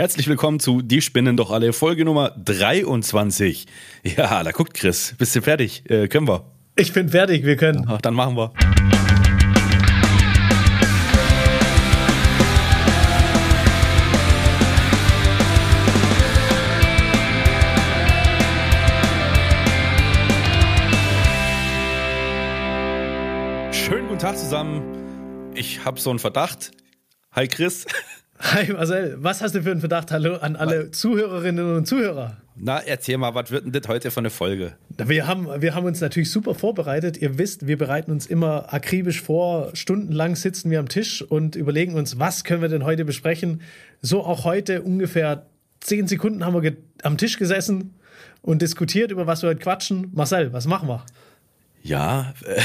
Herzlich willkommen zu Die Spinnen doch alle, Folge Nummer 23. Ja, da guckt Chris. Bist du fertig? Äh, können wir? Ich bin fertig, wir können. Ach, dann machen wir. Schönen guten Tag zusammen. Ich habe so einen Verdacht. Hi Chris. Hi Marcel, was hast du für einen Verdacht? Hallo an alle was? Zuhörerinnen und Zuhörer. Na, erzähl mal, was wird denn das heute für eine Folge? Wir haben, wir haben uns natürlich super vorbereitet. Ihr wisst, wir bereiten uns immer akribisch vor. Stundenlang sitzen wir am Tisch und überlegen uns, was können wir denn heute besprechen. So auch heute ungefähr zehn Sekunden haben wir am Tisch gesessen und diskutiert, über was wir heute quatschen. Marcel, was machen wir? Ja. Äh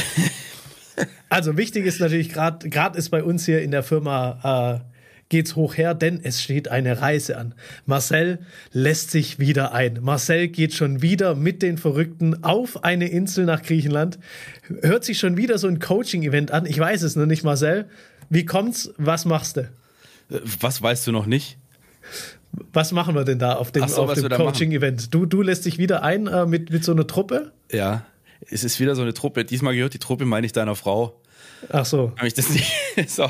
also wichtig ist natürlich gerade, gerade ist bei uns hier in der Firma äh, geht's hoch her, denn es steht eine Reise an. Marcel lässt sich wieder ein. Marcel geht schon wieder mit den Verrückten auf eine Insel nach Griechenland. Hört sich schon wieder so ein Coaching-Event an. Ich weiß es noch nicht, Marcel. Wie kommt's? Was machst du? Was weißt du noch nicht? Was machen wir denn da auf dem, so, dem Coaching-Event? Du, du lässt dich wieder ein äh, mit, mit so einer Truppe? Ja, es ist wieder so eine Truppe. Diesmal gehört die Truppe, meine ich, deiner Frau. Ach so. Habe ich das nicht? so.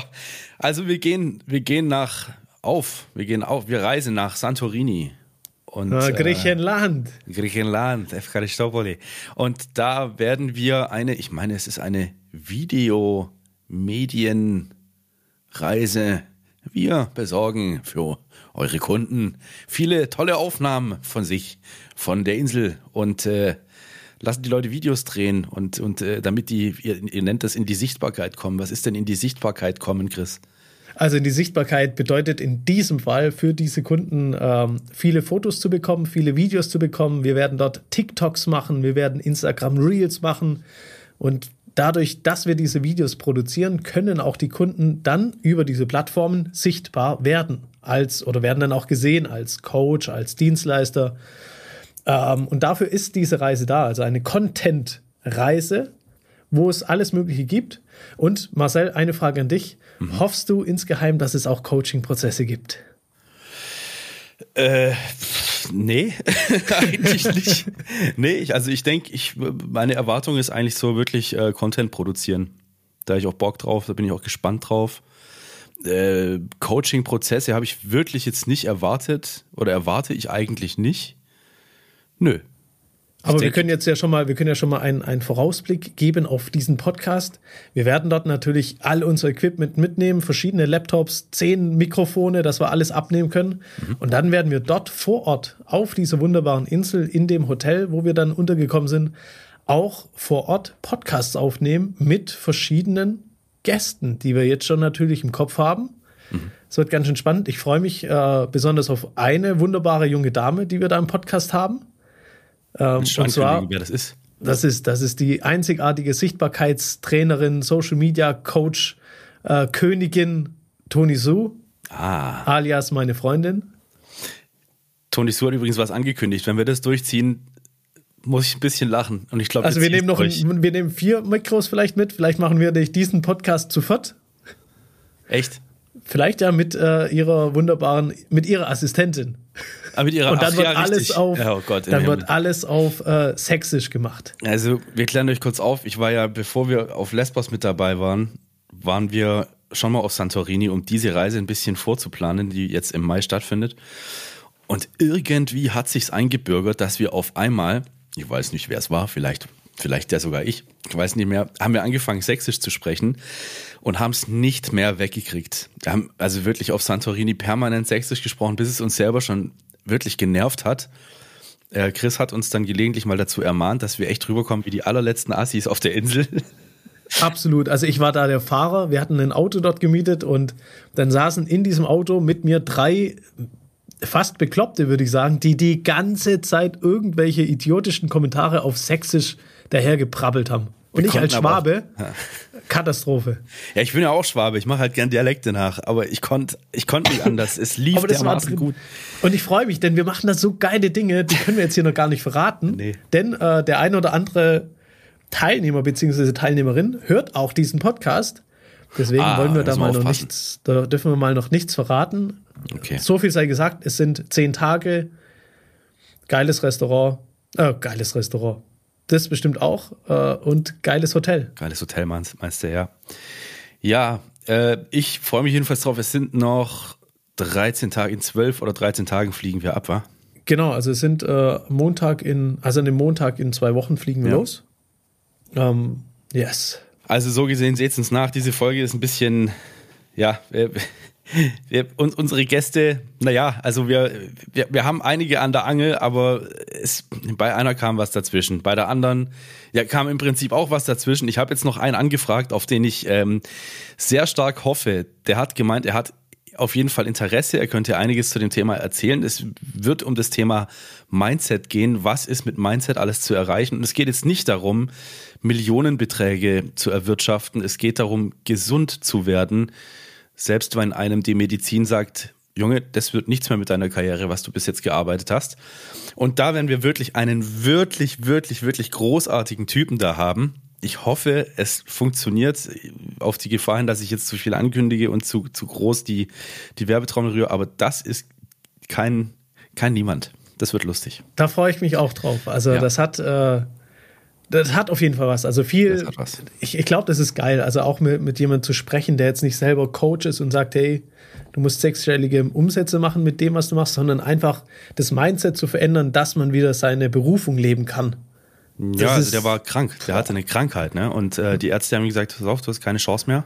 Also wir gehen, wir gehen nach auf, wir gehen auf, wir reisen nach Santorini. Und, ah, Griechenland. Äh, Griechenland, Efkaristopoli. Und da werden wir eine, ich meine, es ist eine Video-Medienreise. Wir besorgen für eure Kunden viele tolle Aufnahmen von sich, von der Insel und äh, lassen die Leute Videos drehen und, und äh, damit die, ihr, ihr nennt das, in die Sichtbarkeit kommen. Was ist denn in die Sichtbarkeit kommen, Chris? Also in die Sichtbarkeit bedeutet in diesem Fall für diese Kunden ähm, viele Fotos zu bekommen, viele Videos zu bekommen. Wir werden dort TikToks machen, wir werden Instagram Reels machen und dadurch, dass wir diese Videos produzieren, können auch die Kunden dann über diese Plattformen sichtbar werden als oder werden dann auch gesehen als Coach, als Dienstleister. Ähm, und dafür ist diese Reise da, also eine Content-Reise, wo es alles Mögliche gibt. Und Marcel, eine Frage an dich. Mhm. Hoffst du insgeheim, dass es auch Coaching-Prozesse gibt? Äh, nee, eigentlich nicht. nee, ich, also ich denke, ich, meine Erwartung ist eigentlich so wirklich äh, Content produzieren. Da habe ich auch Bock drauf, da bin ich auch gespannt drauf. Äh, Coaching-Prozesse habe ich wirklich jetzt nicht erwartet oder erwarte ich eigentlich nicht. Nö. Aber wir können jetzt ja schon mal, wir können ja schon mal einen, einen Vorausblick geben auf diesen Podcast. Wir werden dort natürlich all unser Equipment mitnehmen, verschiedene Laptops, zehn Mikrofone, dass wir alles abnehmen können. Mhm. Und dann werden wir dort vor Ort auf dieser wunderbaren Insel in dem Hotel, wo wir dann untergekommen sind, auch vor Ort Podcasts aufnehmen mit verschiedenen Gästen, die wir jetzt schon natürlich im Kopf haben. Mhm. Es wird ganz schön spannend. Ich freue mich äh, besonders auf eine wunderbare junge Dame, die wir da im Podcast haben. Ähm, und zwar, wer das ist. Das ist, das ist die einzigartige Sichtbarkeitstrainerin, Social Media Coach, äh, Königin Toni Su, ah. alias meine Freundin. Toni Su hat übrigens was angekündigt. Wenn wir das durchziehen, muss ich ein bisschen lachen. Und ich glaube, also wir nehmen noch, ein, wir nehmen vier Mikros vielleicht mit. Vielleicht machen wir diesen Podcast zu viert. Echt? Vielleicht ja mit äh, ihrer wunderbaren, mit ihrer Assistentin. Ah, mit ihrer, und dann ach, wird ja, alles auf, oh Gott, dann wird alles auf äh, sächsisch gemacht. Also wir klären euch kurz auf. Ich war ja, bevor wir auf Lesbos mit dabei waren, waren wir schon mal auf Santorini, um diese Reise ein bisschen vorzuplanen, die jetzt im Mai stattfindet. Und irgendwie hat sich's eingebürgert, dass wir auf einmal, ich weiß nicht, wer es war, vielleicht vielleicht ja sogar ich, ich weiß nicht mehr, haben wir angefangen, sächsisch zu sprechen und haben es nicht mehr weggekriegt. Wir haben also wirklich auf Santorini permanent sächsisch gesprochen, bis es uns selber schon wirklich genervt hat. Äh, Chris hat uns dann gelegentlich mal dazu ermahnt, dass wir echt rüberkommen wie die allerletzten Assis auf der Insel. Absolut. Also ich war da der Fahrer. Wir hatten ein Auto dort gemietet und dann saßen in diesem Auto mit mir drei fast Bekloppte, würde ich sagen, die die ganze Zeit irgendwelche idiotischen Kommentare auf Sächsisch dahergeprabbelt haben. Und ich als Schwabe, ja. Katastrophe. Ja, ich bin ja auch Schwabe, ich mache halt gern Dialekte nach, aber ich konnte ich konnt nicht anders. Es lief aber das dermaßen gut. Und ich freue mich, denn wir machen da so geile Dinge, die können wir jetzt hier noch gar nicht verraten. Nee. Denn äh, der ein oder andere Teilnehmer bzw. Teilnehmerin hört auch diesen Podcast Deswegen Ah, wollen wir da mal noch nichts, da dürfen wir mal noch nichts verraten. Okay. So viel sei gesagt, es sind zehn Tage, geiles Restaurant, äh, geiles Restaurant. Das bestimmt auch äh, und geiles Hotel. Geiles Hotel meinst, meinst du, ja. Ja, äh, ich freue mich jedenfalls drauf. Es sind noch 13 Tage, in 12 oder 13 Tagen fliegen wir ab, wa? Genau, also es sind äh, Montag in, also an dem Montag in zwei Wochen fliegen wir Ja. los. Ähm, yes. Also so gesehen, seht uns nach. Diese Folge ist ein bisschen, ja, wir, wir, uns, unsere Gäste, naja, also wir, wir, wir haben einige an der Angel, aber es, bei einer kam was dazwischen. Bei der anderen, ja, kam im Prinzip auch was dazwischen. Ich habe jetzt noch einen angefragt, auf den ich ähm, sehr stark hoffe. Der hat gemeint, er hat auf jeden Fall Interesse. Er könnte einiges zu dem Thema erzählen. Es wird um das Thema Mindset gehen. Was ist mit Mindset alles zu erreichen? Und es geht jetzt nicht darum, Millionenbeträge zu erwirtschaften. Es geht darum, gesund zu werden. Selbst wenn einem die Medizin sagt, Junge, das wird nichts mehr mit deiner Karriere, was du bis jetzt gearbeitet hast. Und da werden wir wirklich einen wirklich, wirklich, wirklich großartigen Typen da haben. Ich hoffe, es funktioniert auf die Gefahr hin, dass ich jetzt zu viel ankündige und zu, zu groß die, die Werbetrommel rühre. Aber das ist kein, kein Niemand. Das wird lustig. Da freue ich mich auch drauf. Also Ja. das hat, äh, das hat auf jeden Fall was. Also viel, was. ich, ich glaube, das ist geil. Also auch mit, mit jemandem zu sprechen, der jetzt nicht selber Coach ist und sagt, hey, du musst sechsstellige Umsätze machen mit dem, was du machst, sondern einfach das Mindset zu verändern, dass man wieder seine Berufung leben kann. Ja, also der war krank. Der hatte eine Krankheit, ne? Und äh, die Ärzte haben ihm gesagt, pass auf, du hast keine Chance mehr.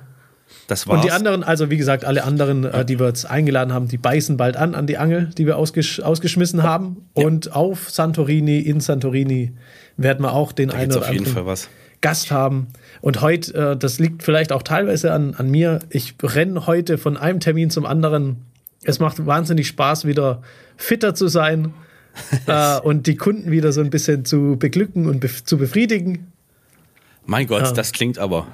Das war's. Und die anderen, also wie gesagt, alle anderen, äh, die wir jetzt eingeladen haben, die beißen bald an an die Angel, die wir ausgesch ausgeschmissen haben. Und auf Santorini, in Santorini, werden wir auch den einen Gibt's oder anderen. Gast haben. Und heute, äh, das liegt vielleicht auch teilweise an, an mir, ich renne heute von einem Termin zum anderen. Es macht wahnsinnig Spaß, wieder fitter zu sein äh, und die Kunden wieder so ein bisschen zu beglücken und bef zu befriedigen. Mein Gott, Ja. das klingt aber.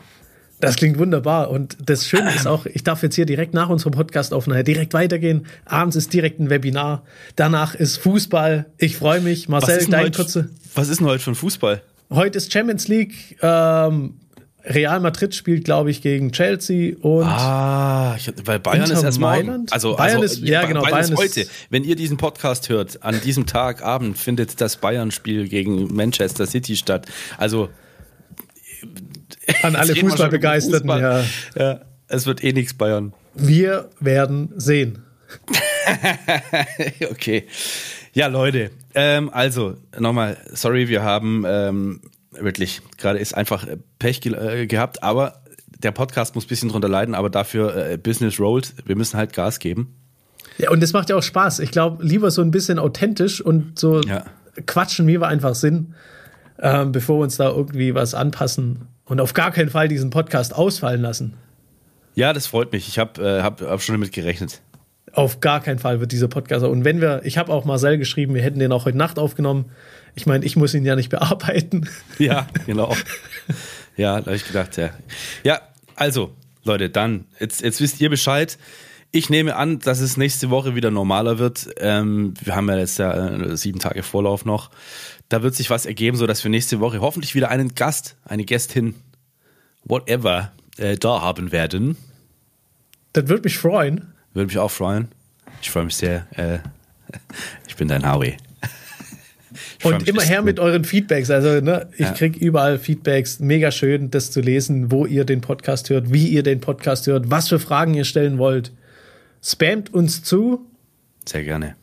Das klingt wunderbar. Und das Schöne ist auch, ich darf jetzt hier direkt nach unserem Podcast aufnehmen, direkt weitergehen. Abends ist direkt ein Webinar. Danach ist Fußball. Ich freue mich. Marcel, ist, dein kurze. was ist denn heute für ein Fußball? Heute ist Champions League. Ähm, Real Madrid spielt, glaube ich, gegen Chelsea und Ah, ich, weil Bayern Inter ist erst morgen. Mailand? Also, Bayern also ist- ja, genau, Bayern, Bayern ist ist- heute. Wenn ihr diesen Podcast hört, an diesem Tag, Abend, findet das Bayern-Spiel gegen Manchester City statt. Also an alle Fußballbegeisterten. Fußball. Ja. Ja, es wird eh nichts Bayern. Wir werden sehen. okay. Ja, Leute. Ähm, also, nochmal, sorry, wir haben ähm, wirklich, gerade ist einfach äh, Pech ge äh, gehabt, aber der Podcast muss ein bisschen drunter leiden, aber dafür äh, Business rolls. Wir müssen halt Gas geben. Ja, und das macht ja auch Spaß. Ich glaube, lieber so ein bisschen authentisch und so Ja. quatschen, wie wir einfach sind, ähm, bevor wir uns da irgendwie was anpassen und auf gar keinen Fall diesen Podcast ausfallen lassen. Ja, das freut mich. Ich habe äh, hab, hab schon damit gerechnet. Auf gar keinen Fall wird dieser Podcast. Und wenn wir, ich habe auch Marcel geschrieben, wir hätten den auch heute Nacht aufgenommen. Ich meine, ich muss ihn ja nicht bearbeiten. Ja, genau. ja, da habe ich gedacht, ja. Ja, also, Leute, dann, jetzt, jetzt wisst ihr Bescheid. Ich nehme an, dass es nächste Woche wieder normaler wird. Ähm, wir haben ja jetzt ja äh, sieben Tage Vorlauf noch. Da wird sich was ergeben, sodass wir nächste Woche hoffentlich wieder einen Gast, eine Gästin, whatever, äh, da haben werden. Das würde mich freuen. Würde mich auch freuen. Ich freue mich sehr. Äh, ich bin dein Howie. Und immer her mit euren Feedbacks. Also, ne, ich Ja. krieg überall Feedbacks. Mega schön, das zu lesen, wo ihr den Podcast hört, wie ihr den Podcast hört, was für Fragen ihr stellen wollt. Spamt uns zu Sehr gerne.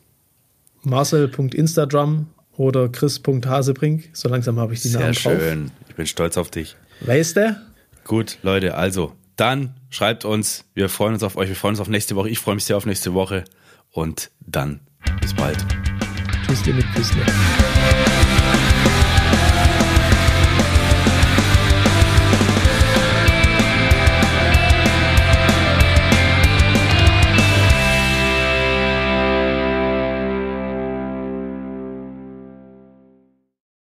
marcel.instagram oder chris.hasebrink. So langsam habe ich die Sehr Namen drauf. schön. Ich bin stolz auf dich. Weißt du? Gut, Leute, also dann schreibt uns. Wir freuen uns auf euch. Wir freuen uns auf nächste Woche. Ich freue mich sehr auf nächste Woche. Und dann bis bald. Tschüss, mit Küssle.